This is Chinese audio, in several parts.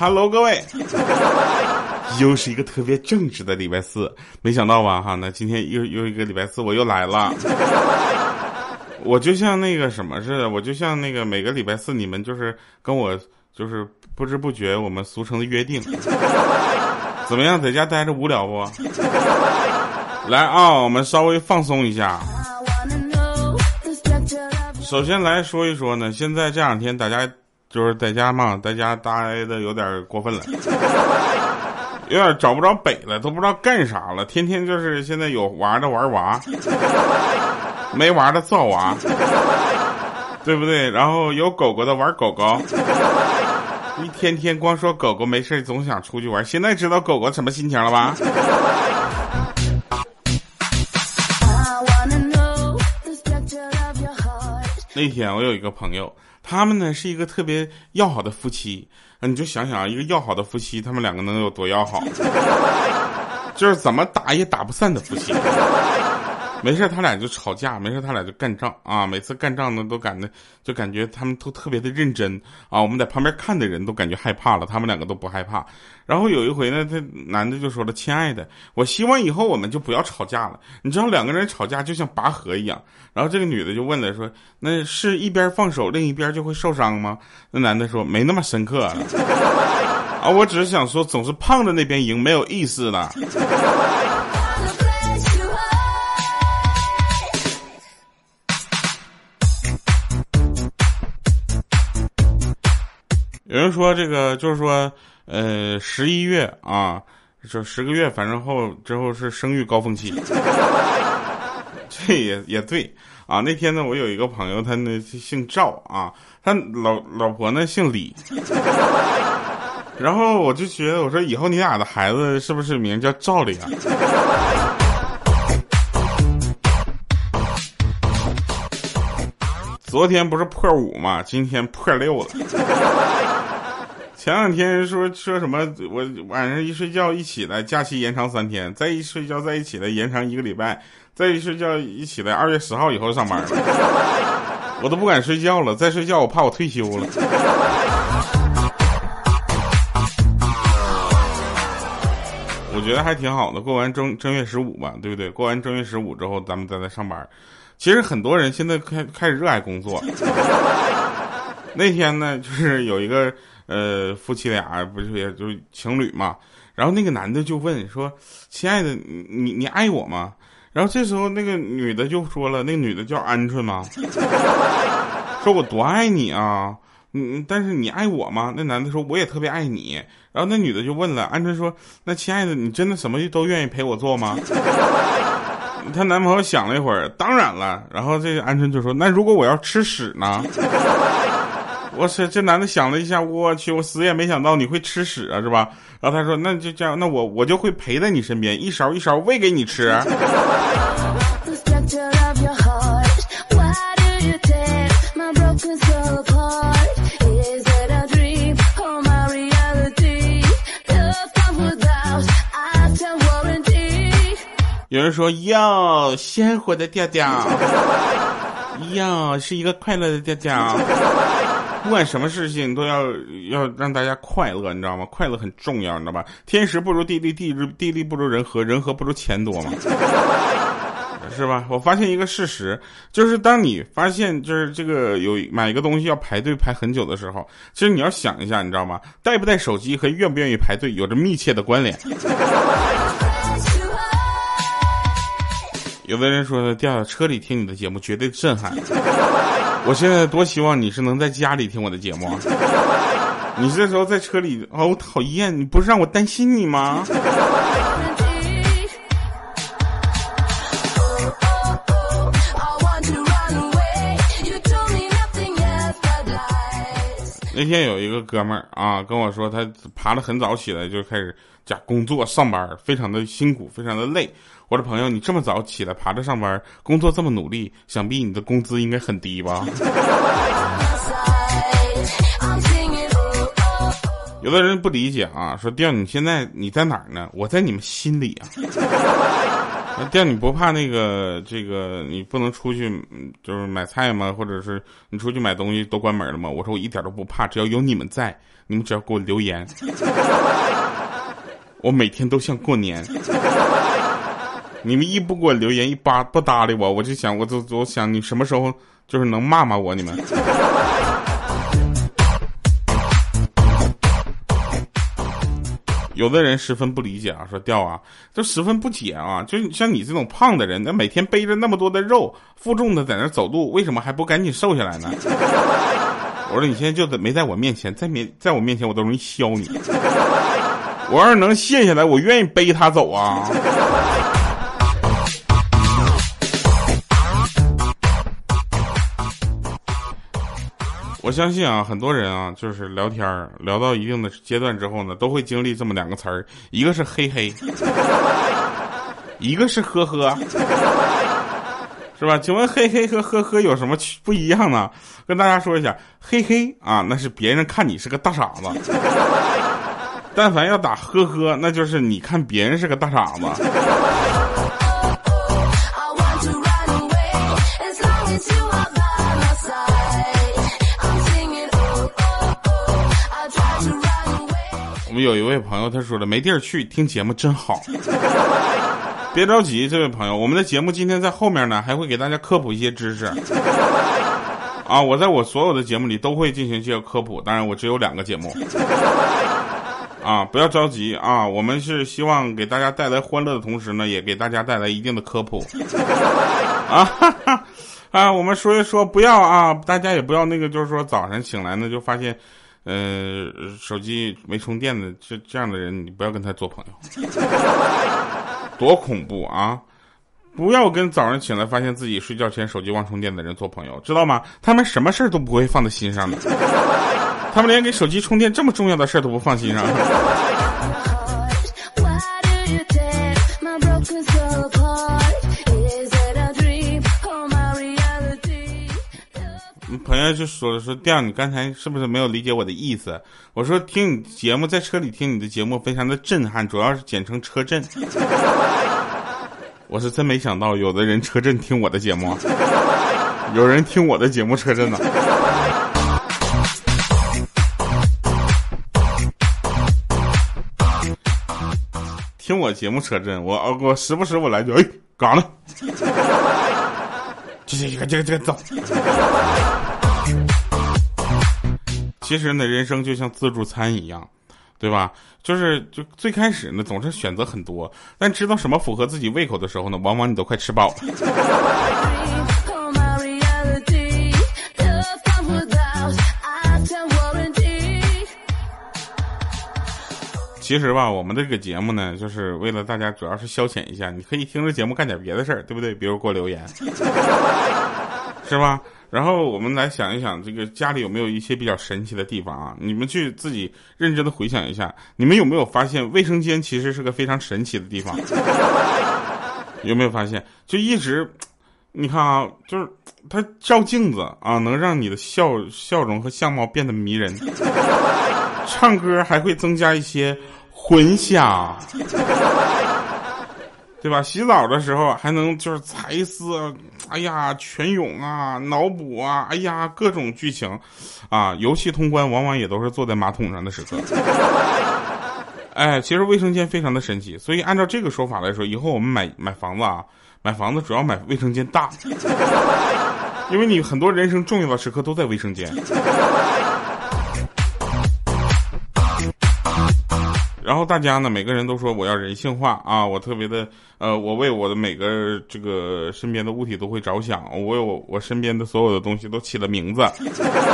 Hello，各位，又是一个特别正直的礼拜四，没想到吧？哈，那今天又又一个礼拜四，我又来了。我就像那个什么似的，我就像那个每个礼拜四，你们就是跟我就是不知不觉我们俗称的约定。怎么样，在家待着无聊不？来啊，我们稍微放松一下。首先来说一说呢，现在这两天大家就是在家嘛，在家待的有点过分了，有点找不着北了，都不知道干啥了，天天就是现在有娃的玩娃，没娃的造娃，对不对？然后有狗狗的玩狗狗，一天天光说狗狗没事，总想出去玩。现在知道狗狗什么心情了吧？那天我有一个朋友，他们呢是一个特别要好的夫妻，你就想想啊，一个要好的夫妻，他们两个能有多要好？就是怎么打也打不散的夫妻。没事，他俩就吵架；没事，他俩就干仗啊！每次干仗呢，都感觉就感觉他们都特别的认真啊！我们在旁边看的人都感觉害怕了，他们两个都不害怕。然后有一回呢，这男的就说了：“亲爱的，我希望以后我们就不要吵架了。你知道两个人吵架就像拔河一样。”然后这个女的就问了说：“那是一边放手，另一边就会受伤吗？”那男的说：“没那么深刻啊，我只是想说，总是胖的那边赢没有意思了。”有人说这个就是说，呃，十一月啊，就十个月，反正后之后是生育高峰期。这也也对啊。那天呢，我有一个朋友，他呢姓赵啊，他老老婆呢姓李。然后我就觉得，我说以后你俩的孩子是不是名叫赵李啊？昨天不是破五嘛，今天破六了。前两天说说什么，我晚上一睡觉一起来，假期延长三天；再一睡觉再一起来，延长一个礼拜；再一睡觉一起来，二月十号以后上班了。我都不敢睡觉了，再睡觉我怕我退休了。我觉得还挺好的，过完正正月十五吧，对不对？过完正月十五之后，咱们再来上班。其实很多人现在开开始热爱工作。那天呢，就是有一个。呃，夫妻俩不是也就情侣嘛，然后那个男的就问说：“亲爱的，你你爱我吗？”然后这时候那个女的就说了，那个女的叫鹌鹑吗？说我多爱你啊，嗯，但是你爱我吗？那男的说我也特别爱你。然后那女的就问了，鹌鹑说：“那亲爱的，你真的什么都愿意陪我做吗？” 她男朋友想了一会儿，当然了。然后这个鹌鹑就说：“那如果我要吃屎呢？”我去，这男的想了一下，我去，我死也没想到你会吃屎啊，是吧？然后他说，那就这样，那我我就会陪在你身边，一勺一勺喂给你吃。有人说，哟，鲜活的调调，哟，是一个快乐的调调。不管什么事情都要要让大家快乐，你知道吗？快乐很重要，你知道吧？天时不如地利，地利地利不如人和，人和不如钱多嘛，是吧？我发现一个事实，就是当你发现就是这个有买一个东西要排队排很久的时候，其实你要想一下，你知道吗？带不带手机和愿不愿意排队有着密切的关联。有的人说，掉到车里听你的节目绝对震撼。我现在多希望你是能在家里听我的节目，你这时候在车里，哦，我讨厌，你不是让我担心你吗？那天有一个哥们儿啊跟我说，他爬得很早起来就开始加工作上班，非常的辛苦，非常的累。我的朋友，你这么早起来爬着上班，工作这么努力，想必你的工资应该很低吧？有的人不理解啊，说调你现在你在哪儿呢？我在你们心里啊。这样你不怕那个这个你不能出去就是买菜吗？或者是你出去买东西都关门了吗？我说我一点都不怕，只要有你们在，你们只要给我留言，我每天都像过年。你们一不给我留言，一扒不搭理我，我就想，我就我想你什么时候就是能骂骂我你们。有的人十分不理解啊，说掉啊，就十分不解啊，就像你这种胖的人，那每天背着那么多的肉，负重的在那走路，为什么还不赶紧瘦下来呢？我说你现在就在没在我面前，在面在我面前我都容易削你。我要是能卸下来，我愿意背他走啊。我相信啊，很多人啊，就是聊天聊到一定的阶段之后呢，都会经历这么两个词儿，一个是嘿嘿，一个是呵呵，是吧？请问嘿嘿和呵呵有什么不一样呢？跟大家说一下，嘿嘿啊，那是别人看你是个大傻子；但凡要打呵呵，那就是你看别人是个大傻子。们有一位朋友，他说了没地儿去，听节目真好。别着急，这位朋友，我们的节目今天在后面呢，还会给大家科普一些知识。啊，我在我所有的节目里都会进行这些科普，当然我只有两个节目。啊，不要着急啊，我们是希望给大家带来欢乐的同时呢，也给大家带来一定的科普。啊哈哈，啊，我们说一说，不要啊，大家也不要那个，就是说早上醒来呢就发现。呃，手机没充电的这这样的人，你不要跟他做朋友，多恐怖啊！不要跟早上起来发现自己睡觉前手机忘充电的人做朋友，知道吗？他们什么事儿都不会放在心上的，他们连给手机充电这么重要的事儿都不放心上。朋友就说了说，调你刚才是不是没有理解我的意思？我说听你节目，在车里听你的节目非常的震撼，主要是简称车震。我是真没想到，有的人车震听我的节目，有人听我的节目车震呢。听我节目车震，我我时不时我来句哎，干了，这这个这个这个走。其实呢，人生就像自助餐一样，对吧？就是就最开始呢，总是选择很多，但知道什么符合自己胃口的时候呢，往往你都快吃饱了。其实吧，我们这个节目呢，就是为了大家主要是消遣一下，你可以听着节目干点别的事儿，对不对？比如给我留言，是吧？然后我们来想一想，这个家里有没有一些比较神奇的地方啊？你们去自己认真的回想一下，你们有没有发现卫生间其实是个非常神奇的地方？有没有发现？就一直，你看啊，就是它照镜子啊，能让你的笑笑容和相貌变得迷人。唱歌还会增加一些混响。对吧？洗澡的时候还能就是才思，哎呀，泉涌啊，脑补啊，哎呀，各种剧情，啊，游戏通关往往也都是坐在马桶上的时刻。哎，其实卫生间非常的神奇，所以按照这个说法来说，以后我们买买房子啊，买房子主要买卫生间大，因为你很多人生重要的时刻都在卫生间。然后大家呢，每个人都说我要人性化啊，我特别的，呃，我为我的每个这个身边的物体都会着想，我有我我身边的所有的东西都起了名字，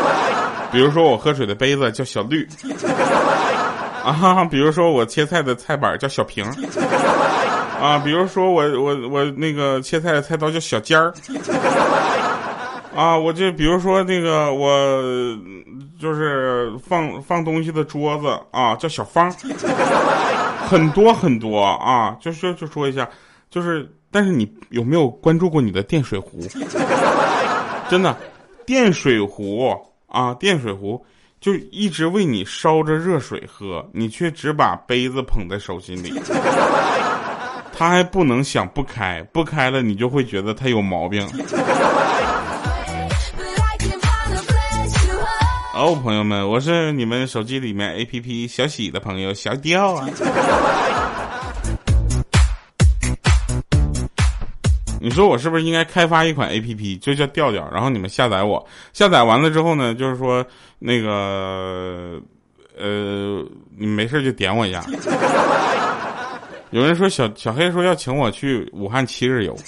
比如说我喝水的杯子叫小绿，啊，比如说我切菜的菜板叫小平，啊，比如说我我我那个切菜的菜刀叫小尖儿。啊，我就比如说那个，我就是放放东西的桌子啊，叫小方，很多很多啊，就说就说一下，就是，但是你有没有关注过你的电水壶？真的，电水壶啊，电水壶就一直为你烧着热水喝，你却只把杯子捧在手心里。他还不能想不开，不开了你就会觉得他有毛病。哦，朋友们，我是你们手机里面 A P P 小喜的朋友小调啊。你说我是不是应该开发一款 A P P，就叫调调？然后你们下载我，下载完了之后呢，就是说那个呃，你没事就点我一下。有人说小小黑说要请我去武汉七日游，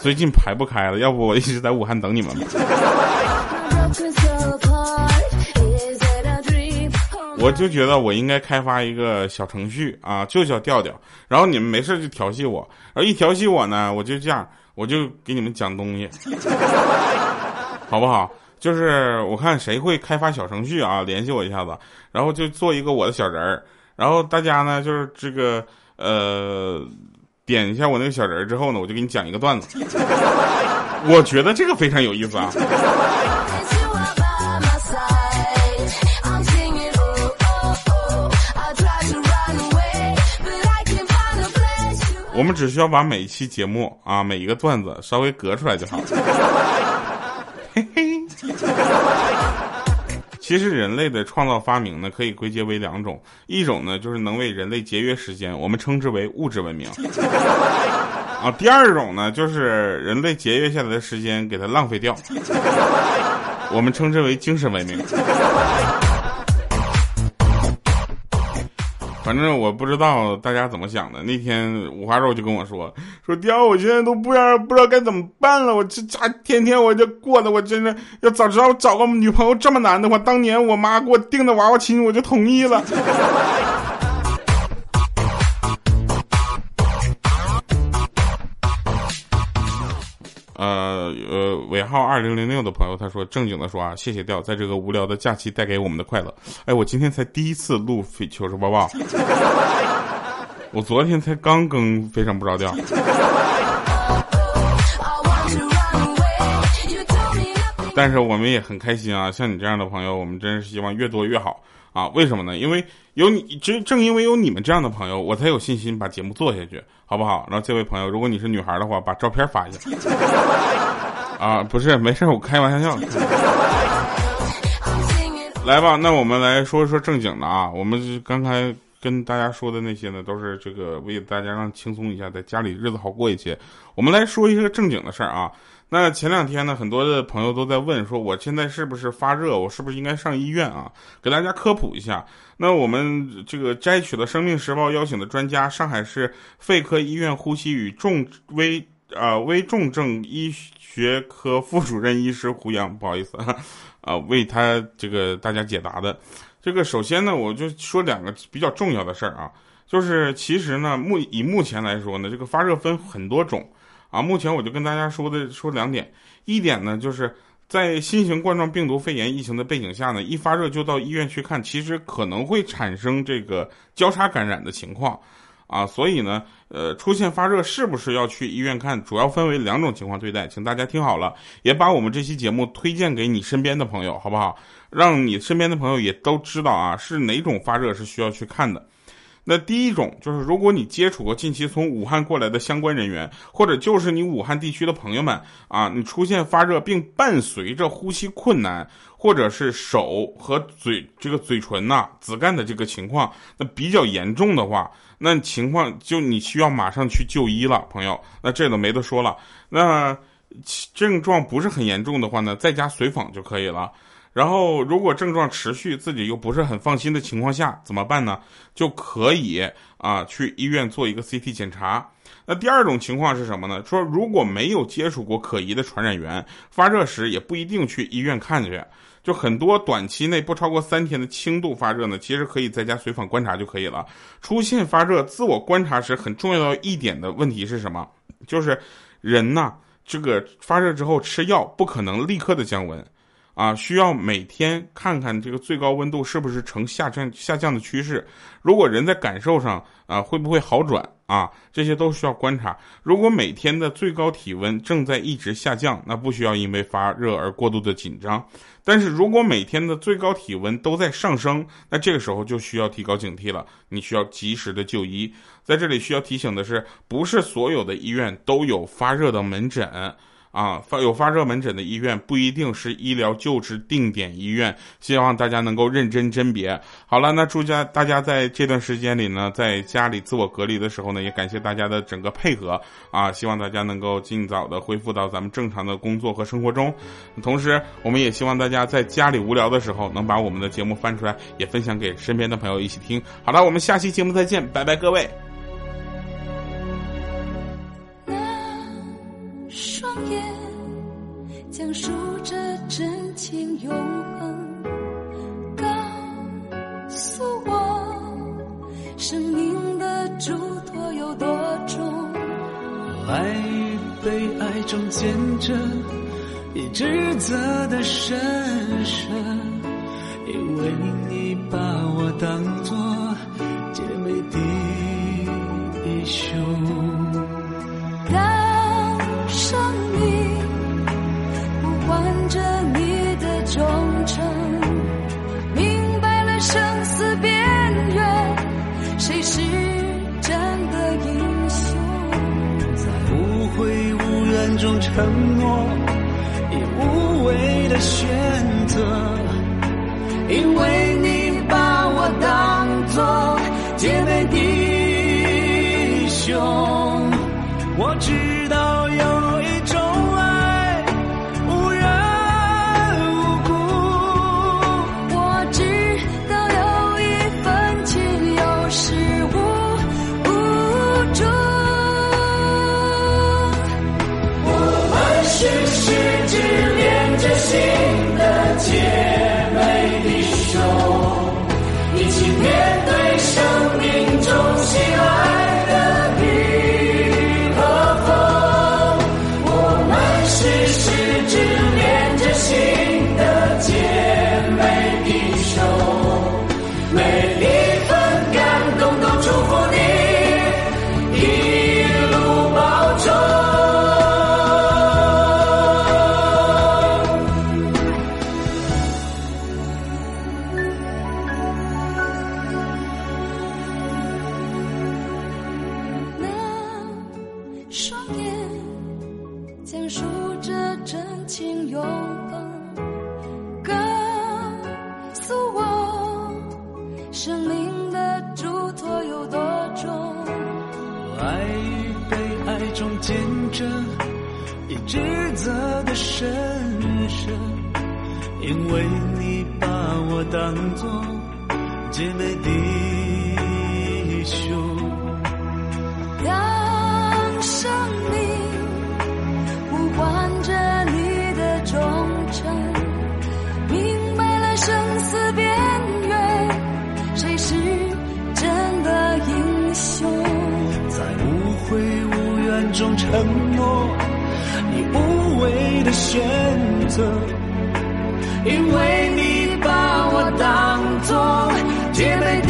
最近排不开了，要不我一直在武汉等你们吧。我就觉得我应该开发一个小程序啊，就叫调调。然后你们没事就调戏我，然后一调戏我呢，我就这样，我就给你们讲东西，好不好？就是我看谁会开发小程序啊，联系我一下子，然后就做一个我的小人儿。然后大家呢，就是这个呃，点一下我那个小人儿之后呢，我就给你讲一个段子。我觉得这个非常有意思啊。我们只需要把每一期节目啊，每一个段子稍微隔出来就好。嘿嘿。其实人类的创造发明呢，可以归结为两种，一种呢就是能为人类节约时间，我们称之为物质文明。啊，第二种呢就是人类节约下来的时间给它浪费掉，我们称之为精神文明。反正我不知道大家怎么想的。那天五花肉就跟我说：“说雕，我现在都不知道不知道该怎么办了。我这咋天天我就过的，我真的要早知道找个女朋友这么难的话，当年我妈给我订的娃娃亲，我就同意了。”呃呃，尾号二零零六的朋友他说正经的说啊，谢谢调在这个无聊的假期带给我们的快乐。哎，我今天才第一次录非糗事播报，我昨天才刚更非常不着调。但是我们也很开心啊，像你这样的朋友，我们真是希望越多越好。啊，为什么呢？因为有你，正正因为有你们这样的朋友，我才有信心把节目做下去，好不好？然后这位朋友，如果你是女孩的话，把照片发一下。啊，不是，没事，我开玩笑。来吧，那我们来说说正经的啊。我们刚才跟大家说的那些呢，都是这个为大家让轻松一下，在家里日子好过一些。我们来说一个正经的事儿啊。那前两天呢，很多的朋友都在问说，我现在是不是发热？我是不是应该上医院啊？给大家科普一下。那我们这个摘取了《生命时报》邀请的专家，上海市肺科医院呼吸与重危啊危重症医学科副主任医师胡杨，不好意思啊，啊为他这个大家解答的。这个首先呢，我就说两个比较重要的事儿啊，就是其实呢，目以目前来说呢，这个发热分很多种。啊，目前我就跟大家说的说两点，一点呢，就是在新型冠状病毒肺炎疫情的背景下呢，一发热就到医院去看，其实可能会产生这个交叉感染的情况，啊，所以呢，呃，出现发热是不是要去医院看，主要分为两种情况对待，请大家听好了，也把我们这期节目推荐给你身边的朋友，好不好？让你身边的朋友也都知道啊，是哪种发热是需要去看的。那第一种就是，如果你接触过近期从武汉过来的相关人员，或者就是你武汉地区的朋友们啊，你出现发热并伴随着呼吸困难，或者是手和嘴这个嘴唇呐紫干的这个情况，那比较严重的话，那情况就你需要马上去就医了，朋友。那这都没得说了。那症状不是很严重的话呢，在家随访就可以了。然后，如果症状持续，自己又不是很放心的情况下，怎么办呢？就可以啊去医院做一个 CT 检查。那第二种情况是什么呢？说如果没有接触过可疑的传染源，发热时也不一定去医院看去。就很多短期内不超过三天的轻度发热呢，其实可以在家随访观察就可以了。出现发热，自我观察时很重要一点的问题是什么？就是人呐，这个发热之后吃药不可能立刻的降温。啊，需要每天看看这个最高温度是不是呈下降下降的趋势。如果人在感受上啊，会不会好转啊？这些都需要观察。如果每天的最高体温正在一直下降，那不需要因为发热而过度的紧张。但是如果每天的最高体温都在上升，那这个时候就需要提高警惕了。你需要及时的就医。在这里需要提醒的是，不是所有的医院都有发热的门诊。啊，发有发热门诊的医院不一定是医疗救治定点医院，希望大家能够认真甄别。好了，那祝家大家在这段时间里呢，在家里自我隔离的时候呢，也感谢大家的整个配合啊，希望大家能够尽早的恢复到咱们正常的工作和生活中。同时，我们也希望大家在家里无聊的时候，能把我们的节目翻出来，也分享给身边的朋友一起听。好了，我们下期节目再见，拜拜，各位。讲述着真情永恒，告诉我生命的嘱托有多重。爱与被爱中见证，已职责的深深，因为你把我当作承诺，生因为你把我当作姐妹弟兄，当生命呼唤着你的忠诚，明白了生死边缘，谁是真的英雄？在无悔无怨中承诺，为的选择。因为你把我当作姐妹